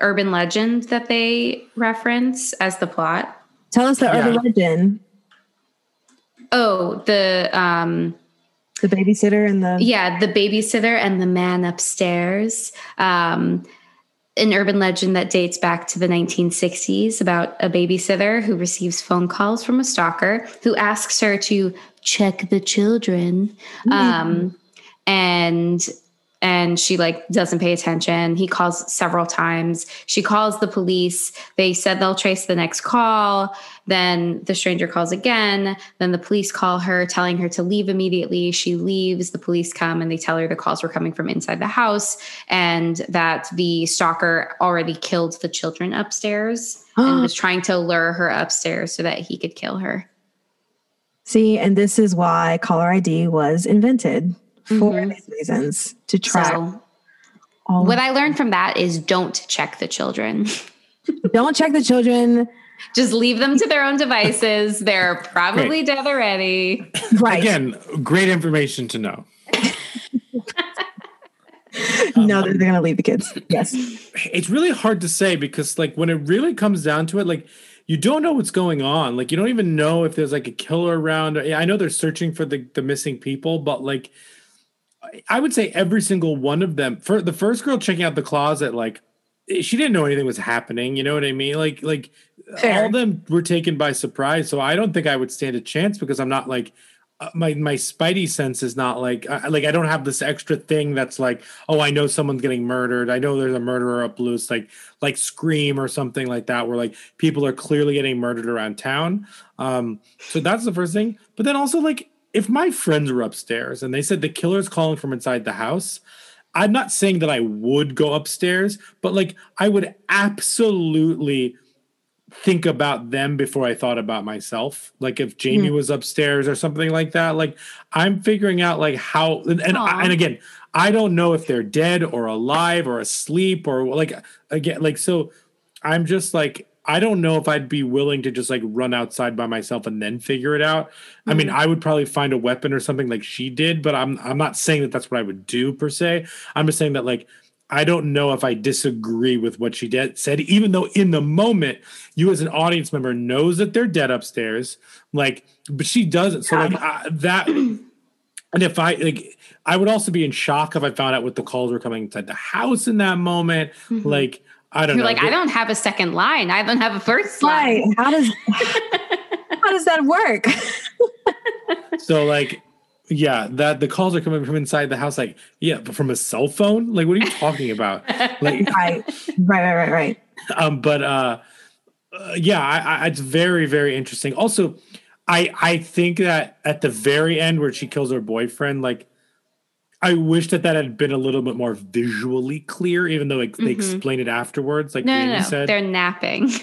urban legend that they reference as the plot? Tell us the urban legend. Oh, the um the babysitter and the yeah, the babysitter and the man upstairs. Um an urban legend that dates back to the 1960s about a babysitter who receives phone calls from a stalker who asks her to check the children. Um, and and she like doesn't pay attention. He calls several times. She calls the police. They said they'll trace the next call. Then the stranger calls again. Then the police call her, telling her to leave immediately. She leaves. The police come and they tell her the calls were coming from inside the house and that the stalker already killed the children upstairs and was trying to lure her upstairs so that he could kill her. See, and this is why caller ID was invented for mm-hmm. these reasons to track. So, all what I learned from that is don't check the children. don't check the children. Just leave them to their own devices. They're probably dead already. Right. Again, great information to know. no, they're, they're going to leave the kids. Yes. It's really hard to say because, like, when it really comes down to it, like, you don't know what's going on. Like, you don't even know if there's like a killer around. Yeah, I know they're searching for the the missing people, but like, I- would say every single one of them. For the first girl checking out the closet, like, she didn't know anything was happening. You know what I mean? Like, like all of them were taken by surprise. So I don't think I would stand a chance because I'm not like my my spidey sense is not like I, like I don't have this extra thing that's like oh I know someone's getting murdered. I know there's a murderer up loose like like Scream or something like that where like people are clearly getting murdered around town. Um so that's the first thing. But then also like if my friends were upstairs and they said the killer's calling from inside the house I'm not saying that I would go upstairs but like I would absolutely think about them before I thought about myself. Like if Jamie Hmm. was upstairs or something like that, like I'm figuring out like how and and, and again, I don't know if they're dead or alive or asleep or like again like so I'm just like I don't know if I'd be willing to just like run outside by myself and then figure it out. I mean, Mhm. I would probably find a weapon or something like she did, but I'm I'm not saying that that's what I would do per se. I'm just saying that like I don't know if I disagree with what she did, said, even though in the moment you as an audience member knows that they're dead upstairs, like, but she doesn't. So like I, that, and if I like, I would also be in shock if I found out what the calls were coming inside the house in that moment. Mhm. Like, I don't You're know. like, I don't have a second line. I don't have a first line. Right. How does how does that work? so like yeah that the calls are coming from inside the house like yeah but from a cell phone like what are you talking about like right right right right right um but uh, uh yeah I, I it's very very interesting also i i think that at the very end where she kills her boyfriend like i wish that that had been a little bit more visually clear even though like, they Mhm. explain it afterwards like no, Jamie no, no. said They're napping.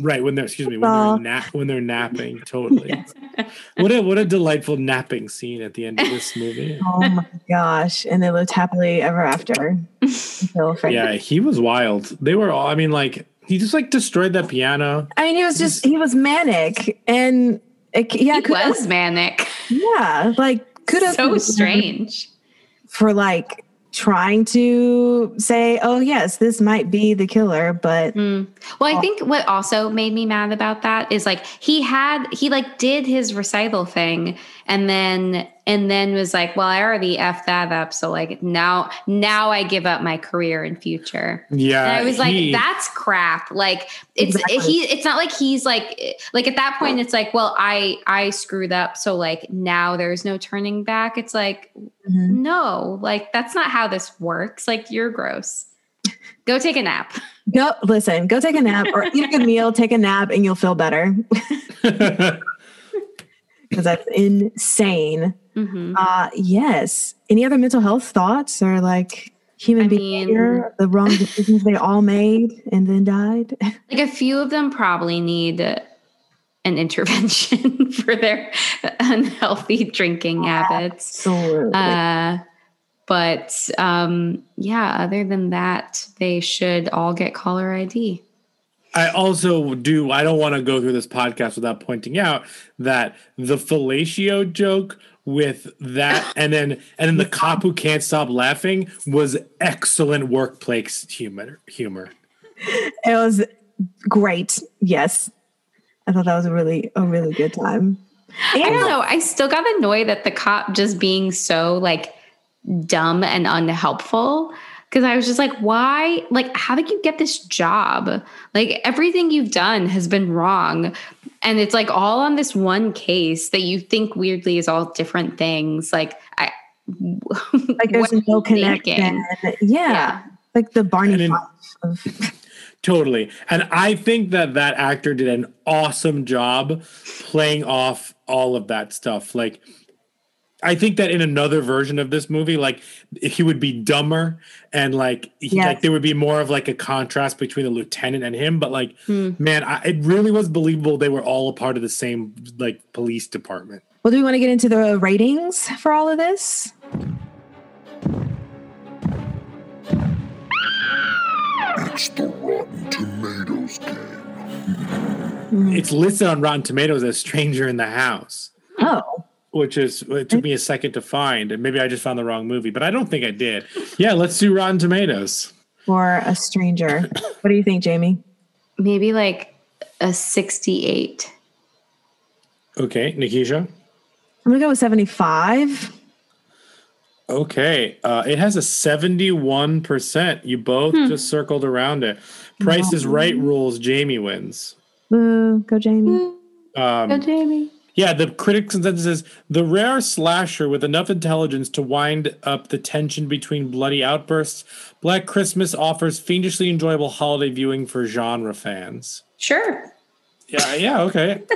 right when they're excuse me when they're nap when they're napping totally what a what a delightful napping scene at the end of this movie Oh my gosh. And they lived happily ever after. until Yeah, he was wild. They were all. I mean, like he just like destroyed that piano. I mean, he was just he was manic and it, yeah, He kudos- was manic. Yeah, like kudos. So to- strange. for like trying to say, oh, yes, this might be the killer, but. Hmm. Well, I think what also made me mad about that is like he had he like did his recital thing and then and then was like, well, I already effed that up, so like now now I give up my career and future. Yeah, and I was like, he- that's crap. Like it's Exactly. he it's not like he's like like at that point it's like, well, I I screwed up, so like now there's no turning back. It's like Mhm. no, like that's not how this works. Like you're gross. Go take a nap. Go listen, go take a nap or eat a good meal, take a nap, and you'll feel better because that's insane. Mhm. Uh yes. Any other mental health thoughts or like human I mean- behavior, the wrong decisions they all made and then died? Like a few of them probably need an intervention for their unhealthy drinking habits. Absolutely. Uh, but um, yeah, other than that, they should all get caller ID. I also do. I don't want to go through this podcast without pointing out that the fellatio joke with that, and then and then the cop who can't stop laughing was excellent workplace humor. Humor. it was great. Yes. I thought that was a really a really good time. I don't know. I still got annoyed at the cop just being so like dumb and unhelpful. Cause I was just like, why? Like, how did you get this job? Like, everything you've done has been wrong. And it's like all on this one case that you think weirdly is all different things. Like, I, Like there's no connection. Yeah. Yeah. Like the Barney And in- Totally. And I think that that actor did an awesome job playing off all of that stuff. Like, I think that in another version of this movie, like he would be dumber and like, he, Yes. like there would be more of like a contrast between the lieutenant and him. But like, Hmm. man, I, it really was believable they were all a part of the same like police department. Well, do we want to get into the ratings for all of this? It's the Rotten Tomatoes game. It's listed on Rotten Tomatoes as Stranger in the House. Oh. Which is it took me a second to find, and maybe I just found the wrong movie, but I don't think I did. Yeah, let's do Rotten Tomatoes. For a stranger. what do you think, Jamie? maybe like a 68. Okay, Nikisha. I'm gonna go with 75. Okay, uh, it has a seventy-one percent. You both just circled around it. Price is Right rules. Jamie wins. Boo, go Jamie. Um, Jamie. Yeah, the critic consensus is the rare slasher with enough intelligence to wind up the tension between bloody outbursts. Black Christmas offers fiendishly enjoyable holiday viewing for genre fans. Sure. Yeah, yeah, okay.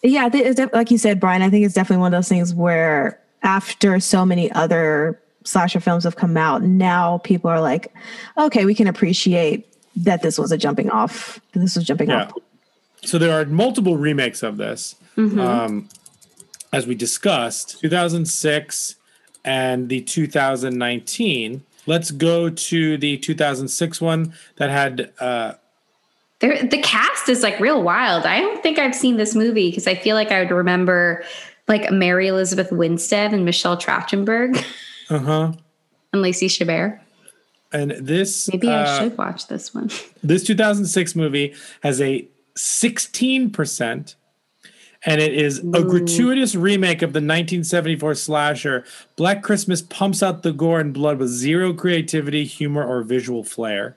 Yeah, I think it's def- like you said, Brian. I think it's definitely one of those things where after so many other slasher films have come out, now people are like, okay, we can appreciate that this was a jumping off. This was jumping Yeah. off. So there are multiple remakes of this, um, as we discussed, 2006 and the 2019. Let's go to the 2006 one that had. Uh, There, the cast is like real wild. I don't think I've seen this movie because I feel like I would remember like Mary Elizabeth Winstead and Michelle Trachtenberg uh huh. and Lacey Chabert. And this Maybe I uh, should watch this one. This 2006 movie has a 16%, and it is a gratuitous remake of the 1974 slasher. Black Christmas pumps out the gore and blood with zero creativity, humor, or visual flair.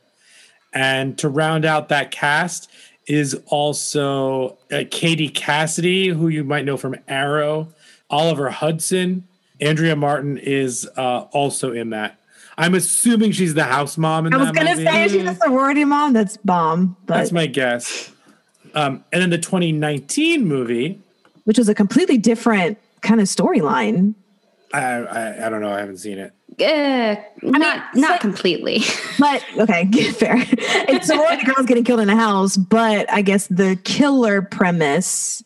And to round out that cast is also uh, Katie Cassidy, who you might know from Arrow, Oliver Hudson, Andrea Martin is uh, also in that. I'm assuming she's the house mom in I was that gonna say she's a sorority mom. That's bomb, but That's my guess. Um, and then the 2019 movie, which was a completely different kind of storyline. I, I I don't know, I haven't seen it. Uh, not not completely. But okay, fair. It's sorority girls getting killed in a house, but I guess the killer premise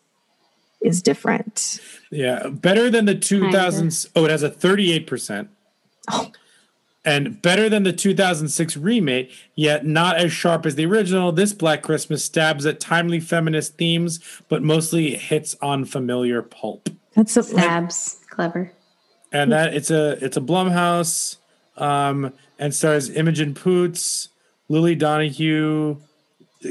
is different. Yeah, better than the 2000s. Oh, it has a 38 percent. Oh. And better than the 2006 remake, yet not as sharp as the original. This Black Christmas stabs at timely feminist themes, but mostly hits on familiar pulp. That's so, Stabs, clever. and that it's a it's a Blumhouse, um, and stars Imogen Poots, Lily Donoghue,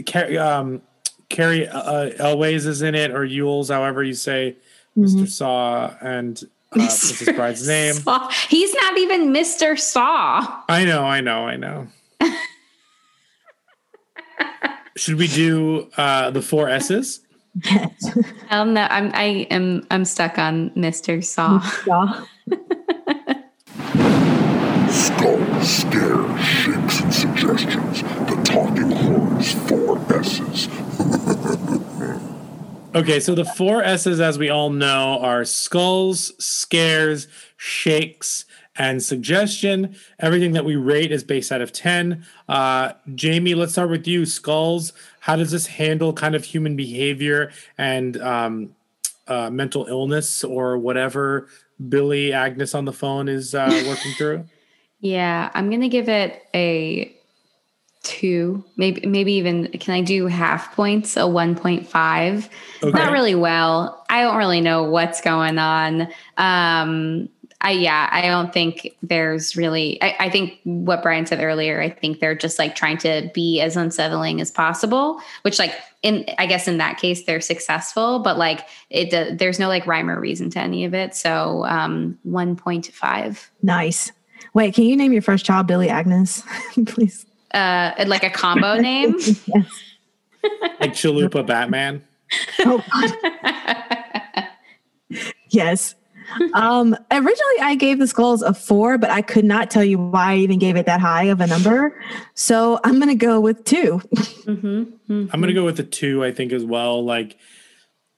Car- um, Cary uh, Elways is in it, or Yules, however you say, Mr. Saw, and uh, Princess Bride's name. Saw. He's not even Mr. Saw. I know, I know, I know. Should we do uh, the four S's? Yes. Um, no, I'm I am I'm stuck on Mr. Saw. Yeah. Skull, scare, shakes, and suggestions. The talking horns, four S's. Okay, so the four S's, as we all know, are skulls, scares, shakes, and suggestion. Everything that we rate is based out of 10. Uh, Jamie, let's start with you. Skulls, how does this handle kind of human behavior and um, uh, mental illness or whatever Billy Agnes on the phone is uh, working through? Yeah, I'm gonna give it a two, maybe maybe even can I do half points, a one point five? Okay. Not really well. I don't really know what's going on. Um I yeah, I don't think there's really I, I think what Brian said earlier, I think they're just like trying to be as unsettling as possible, which like in I guess in that case they're successful, but like it uh, there's no like rhyme or reason to any of it. So um 1.5. Nice. Wait, can you name your first child Billy Agnes, please? Uh like a combo name. Like Chalupa Batman? Oh, God. yes. Um, originally, I gave the skulls a four, but I could not tell you why I even gave it that high of a number. So I'm going to go with 2 Mm-hmm. I'm gonna go with the two, I think, as well. Like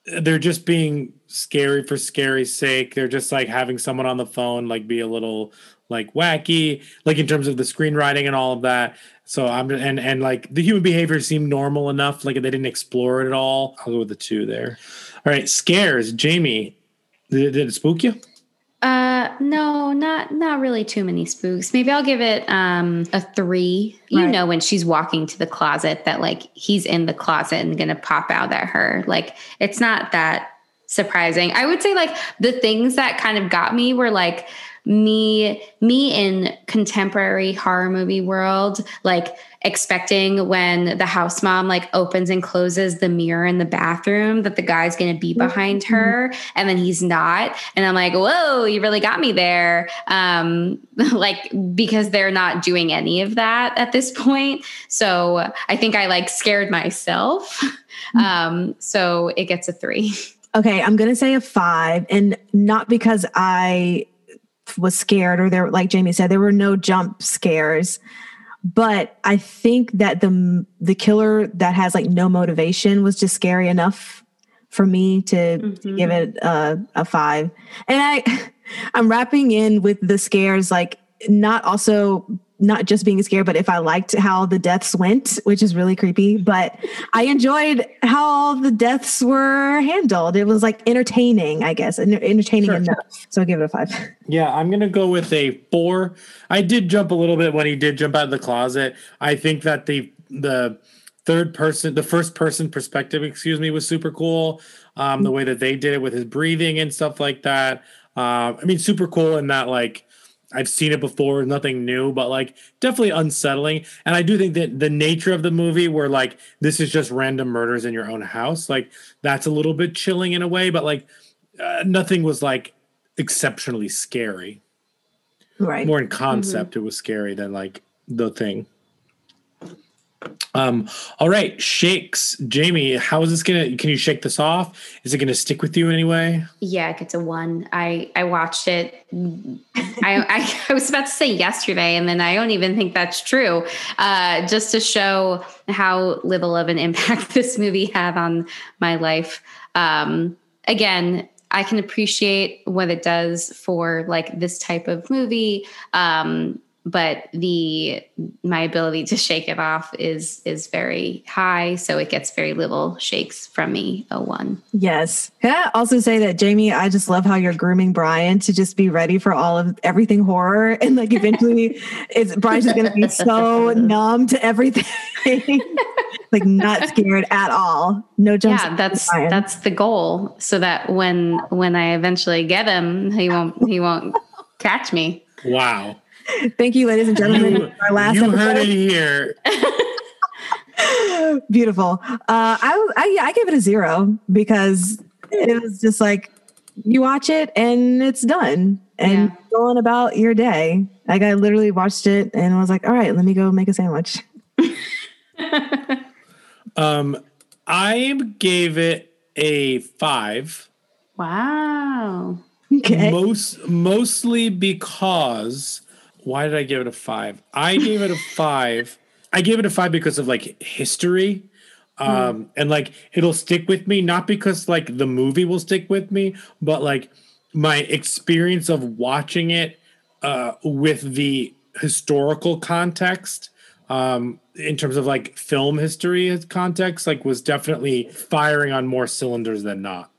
they're just being scary for scary's sake. They're just like having someone on the phone like be a little like wacky, like in terms of the screenwriting and all of that. So I'm and and like the human behavior seemed normal enough, like they didn't explore it at all. I'll go with the two there. All right, scares, Jamie. Did, did it spook you? Uh no, not not really too many spooks. Maybe I'll give it um a 3. You Right. know when she's walking to the closet that like he's in the closet and going to pop out at her. Like it's not that surprising. I would say like the things that kind of got me were like me me in contemporary horror movie world like expecting when the house mom like opens and closes the mirror in the bathroom that the guy's going to be behind her and then he's not. And i'm like whoa you really got me there. Um like because they're not doing any of that at this point. So i think i like scared myself. Um so it gets a 3 Okay, I'm going to say a five, and not because I was scared or there, like Jamie said, there were no jump scares. But I think that the the killer that has like no motivation was just scary enough for me to, to give mm-hmm. it a, a five. And I, I'm wrapping in with the scares, like not also not just being scared, but if I liked how the deaths went, which is really creepy. But I enjoyed how all the deaths were handled. It was like entertaining, I guess, entertaining Sure. enough. So I'll give it a five. Yeah, I'm gonna go with a four. I did jump a little bit when he did jump out of the closet. I think that the the third person, the first person perspective, excuse me, was super cool. Um, the way that they did it with his breathing and stuff like that. Um, I mean, super cool in that like I've seen it before, nothing new, but like definitely unsettling. And I do think that the nature of the movie, where like this is just random murders in your own house, like that's a little bit chilling in a way, but like uh, nothing was like exceptionally scary. Right. More in concept, it was scary than like the thing. Um, all right, shakes. Jamie, how is this gonna can you shake this off? Is it gonna stick with you in any way? Yeah, it gets a one. I I watched it. I, I I was about to say yesterday, and then I don't even think that's true. Uh, just to show how little of an impact this movie had on my life. Um, again, I can appreciate what it does for like this type of movie. Um, but the my ability to shake it off is is very high, so it gets very little shakes from me. A one. Yes. Can I also say that Jamie, I just love how you're grooming Brian to just be ready for all of everything horror. And like eventually it's Brian's just gonna be so numb to everything. like not scared at all. No jump. yeah that's that's the goal so that when when i eventually get him he won't he won't Catch me. Wow. Thank you, ladies and gentlemen. You, our last you episode. heard it here. Beautiful. Uh, I, I I gave it a zero because it was just like you watch it and it's done and Yeah. go on about your day. Like I literally watched it and was like, all right, let me go make a sandwich. Um, I gave it a five. Wow. Okay. Most mostly because why did I give it a five? I gave it a five. I gave it a five because of like history. Um, and like it'll stick with me, not because like the movie will stick with me, but like my experience of watching it uh with the historical context um in terms of like film history context like was definitely firing on more cylinders than not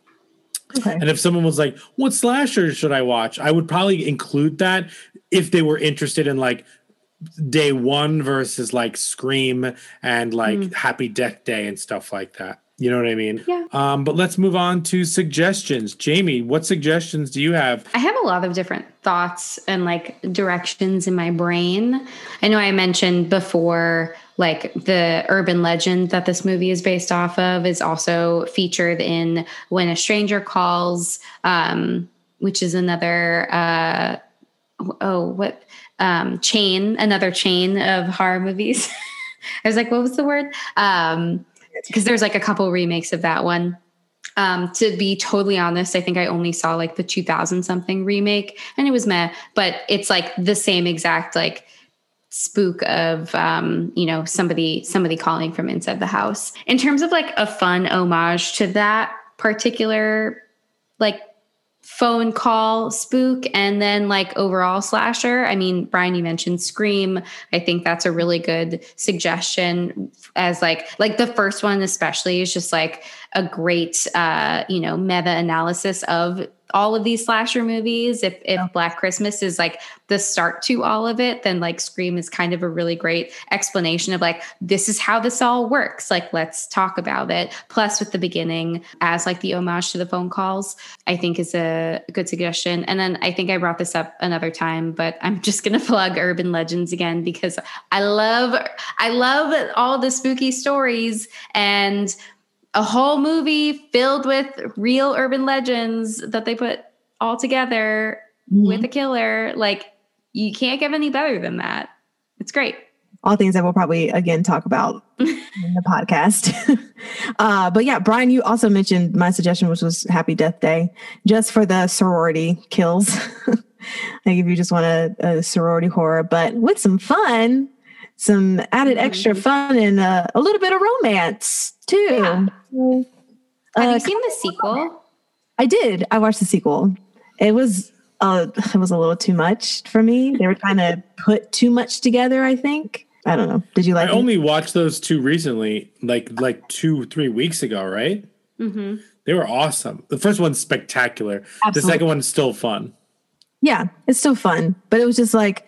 Okay. and if someone was like, "What slasher should I watch?" I would probably include that if they were interested in like day one versus like Scream and like Happy Death Day and stuff like that. You know what I mean? Yeah. Um, but let's move on to suggestions. Jamie, what suggestions do you have? I have a lot of different thoughts and like directions in my brain. I know I mentioned before, like the urban legend that this movie is based off of is also featured in When a Stranger Calls, um, which is another, uh, oh, what um, chain, another chain of horror movies. I was like, what was the word? Um, because there's like a couple remakes of that one. Um, to be totally honest, I think I only saw like the 2000 something remake and it was meh, but it's like the same exact like spook of um, you know, somebody somebody calling from inside the house. In terms of like a fun homage to that particular like phone call spook and then like overall slasher i mean brian you mentioned scream i think that's a really good suggestion as like like the first one especially is just like a great uh you know meta analysis of all of these slasher movies if if oh. black christmas is like the start to all of it then like scream is kind of a really great explanation of like this is how this all works. Like let's talk about it. Plus with the beginning as like the homage to the phone calls i think is a good suggestion. And then i think i brought this up another time but i'm just gonna plug urban legends again because i love i love all the spooky stories and a whole movie filled with real urban legends that they put all together with a killer. Like you can't get any better than that. It's great. All things that we'll probably again talk about in the podcast. uh, but yeah, Brian, you also mentioned my suggestion, which was Happy Death Day, just for the sorority kills. like if you just want a, a sorority horror, but with some fun, some added extra fun and uh, a little bit of romance too. Yeah. So, Have uh, you seen the sequel? I did. I watched the sequel. It was uh it was a little too much for me. They were trying to put too much together, I think. I don't know. Did you I like it? only watched those two recently, like like two three weeks ago, right? Mm-hmm. They were awesome. The first one's spectacular. The second one's still fun. Yeah, it's still fun, but it was just like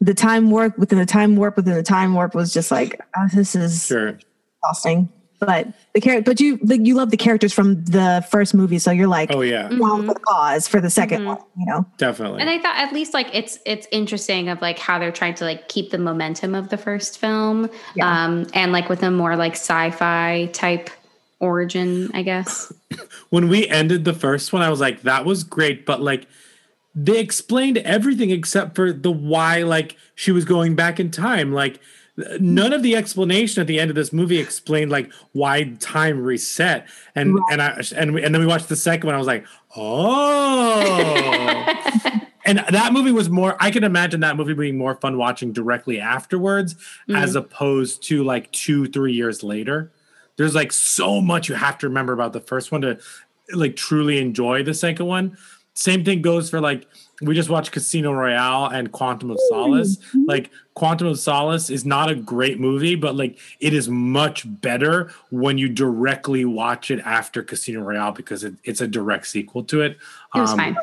the time warp within the time warp within the time warp was just like oh, this is Sure. exhausting. But the character, but you like you love the characters from the first movie, so you're like Oh yeah, down for the cause for the 2nd one. You know, definitely. And I thought at least like it's it's interesting of like how they're trying to like keep the momentum of the first film, Yeah. um, and like with a more like sci-fi type origin, I guess. when we ended the first one, I was like, that was great, but like they explained everything except for the why like she was going back in time. Like none of the explanation at the end of this movie explained like why time reset. And and I and we, and then we watched the second one. I was like, oh. and that movie was more i can imagine that movie being more fun watching directly afterwards mm. as opposed to like two three years later there's like so much you have to remember about the first one to like truly enjoy the second one same thing goes for like we just watched casino royale and quantum of solace. Like quantum of solace is not a great movie but like it is much better when you directly watch it after casino royale because it, it's a direct sequel to it. It was Um, fine.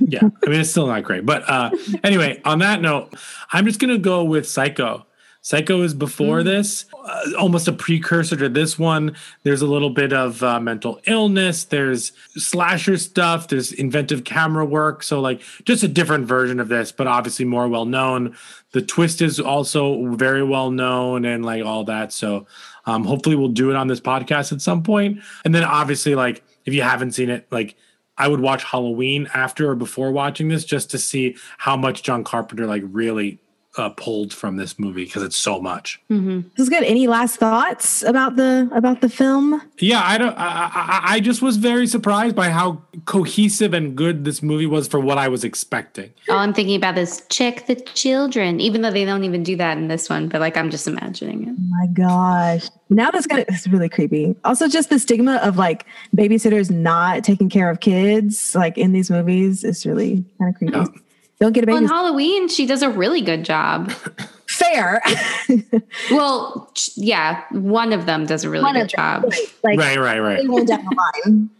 yeah i mean it's still not great but uh anyway on that note i'm just gonna go with psycho Psycho is before this, uh, almost a precursor to this one. There's a little bit of uh, mental illness. There's slasher stuff. There's inventive camera work. So like just a different version of this, but obviously more well known. The twist is also very well known and like all that. So um, hopefully we'll do it on this podcast at some point. And then obviously like if you haven't seen it, like I would watch Halloween after or before watching this just to see how much John Carpenter like really uh, pulled from this movie because it's so much. Mm-hmm. This is good. Any last thoughts about the about the film? Yeah, I don't. I, I, I just was very surprised by how cohesive and good this movie was for what I was expecting. Oh, I'm thinking about this. Check the children, even though they don't even do that in this one. But like, I'm just imagining it. Oh my gosh! Now that's gonna. It's really creepy. Also, just the stigma of like babysitters not taking care of kids, like in these movies, is really kind of creepy. Yeah. Don't get a baby. Well, on Halloween, she does a really good job. Fair. well, yeah, one of them does a really one good job. Like, right, right, right. They down the line.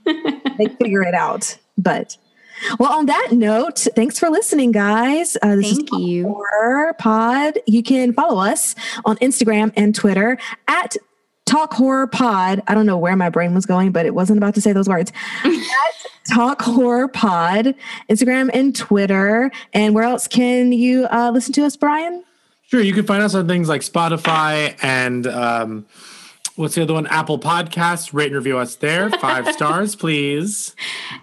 they figure it out. But well, on that note, thanks for listening, guys. Uh, Thank you. Horror Pod. You can follow us on Instagram and Twitter at Talk Horror Pod. I don't know where my brain was going, but it wasn't about to say those words. Talk Horror Pod, Instagram and Twitter. And where else can you uh, listen to us, Brian? Sure. You can find us on things like Spotify and um, what's the other one? Apple Podcasts. Rate and review us there. Five stars, please.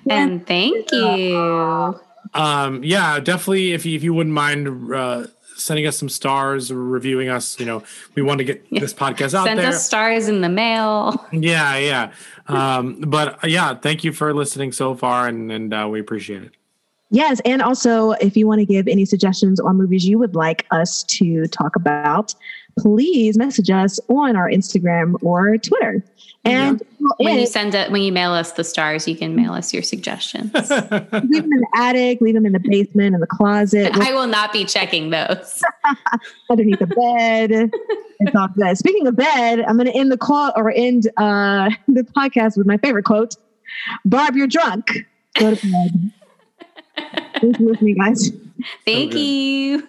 And thank you. Um, yeah, definitely. If you, if you wouldn't mind uh, sending us some stars or reviewing us. You know, we want to get this podcast out Send there. Send us stars in the mail. Yeah, yeah. Um, but uh, yeah, thank you for listening so far, and and uh, we appreciate it. Yes, and also if you want to give any suggestions on movies you would like us to talk about, please message us on our Instagram or Twitter. And yeah. when you send it, when you mail us the stars, you can mail us your suggestions. leave them in the attic, leave them in the basement, in the closet. I will not be checking those. Underneath the bed. It's all good. Speaking of bed, I'm going to end the call or end uh, the podcast with my favorite quote Barb, you're drunk. Go to bed. Thanks for listening, guys. Thank so you.